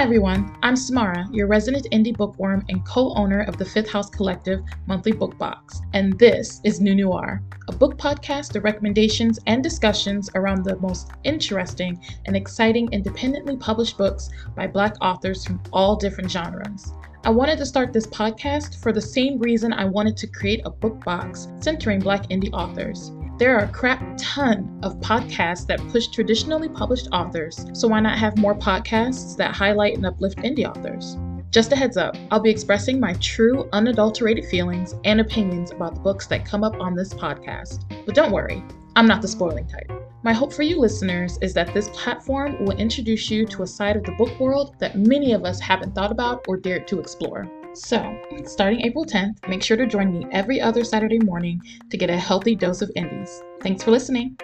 Hi everyone, I'm Samara, your resident indie bookworm and co-owner of the Fifth House Collective monthly book box, and this is New Noir, a book podcast of recommendations and discussions around the most interesting and exciting independently published books by Black authors from all different genres. I wanted to start this podcast for the same reason I wanted to create a book box centering Black indie authors. There are a crap ton of podcasts that push traditionally published authors, so why not have more podcasts that highlight and uplift indie authors? Just a heads up, I'll be expressing my true, unadulterated feelings and opinions about the books that come up on this podcast. But don't worry, I'm not the spoiling type. My hope for you listeners is that this platform will introduce you to a side of the book world that many of us haven't thought about or dared to explore. So, starting April 10th, make sure to join me every other Saturday morning to get a healthy dose of indies. Thanks for listening.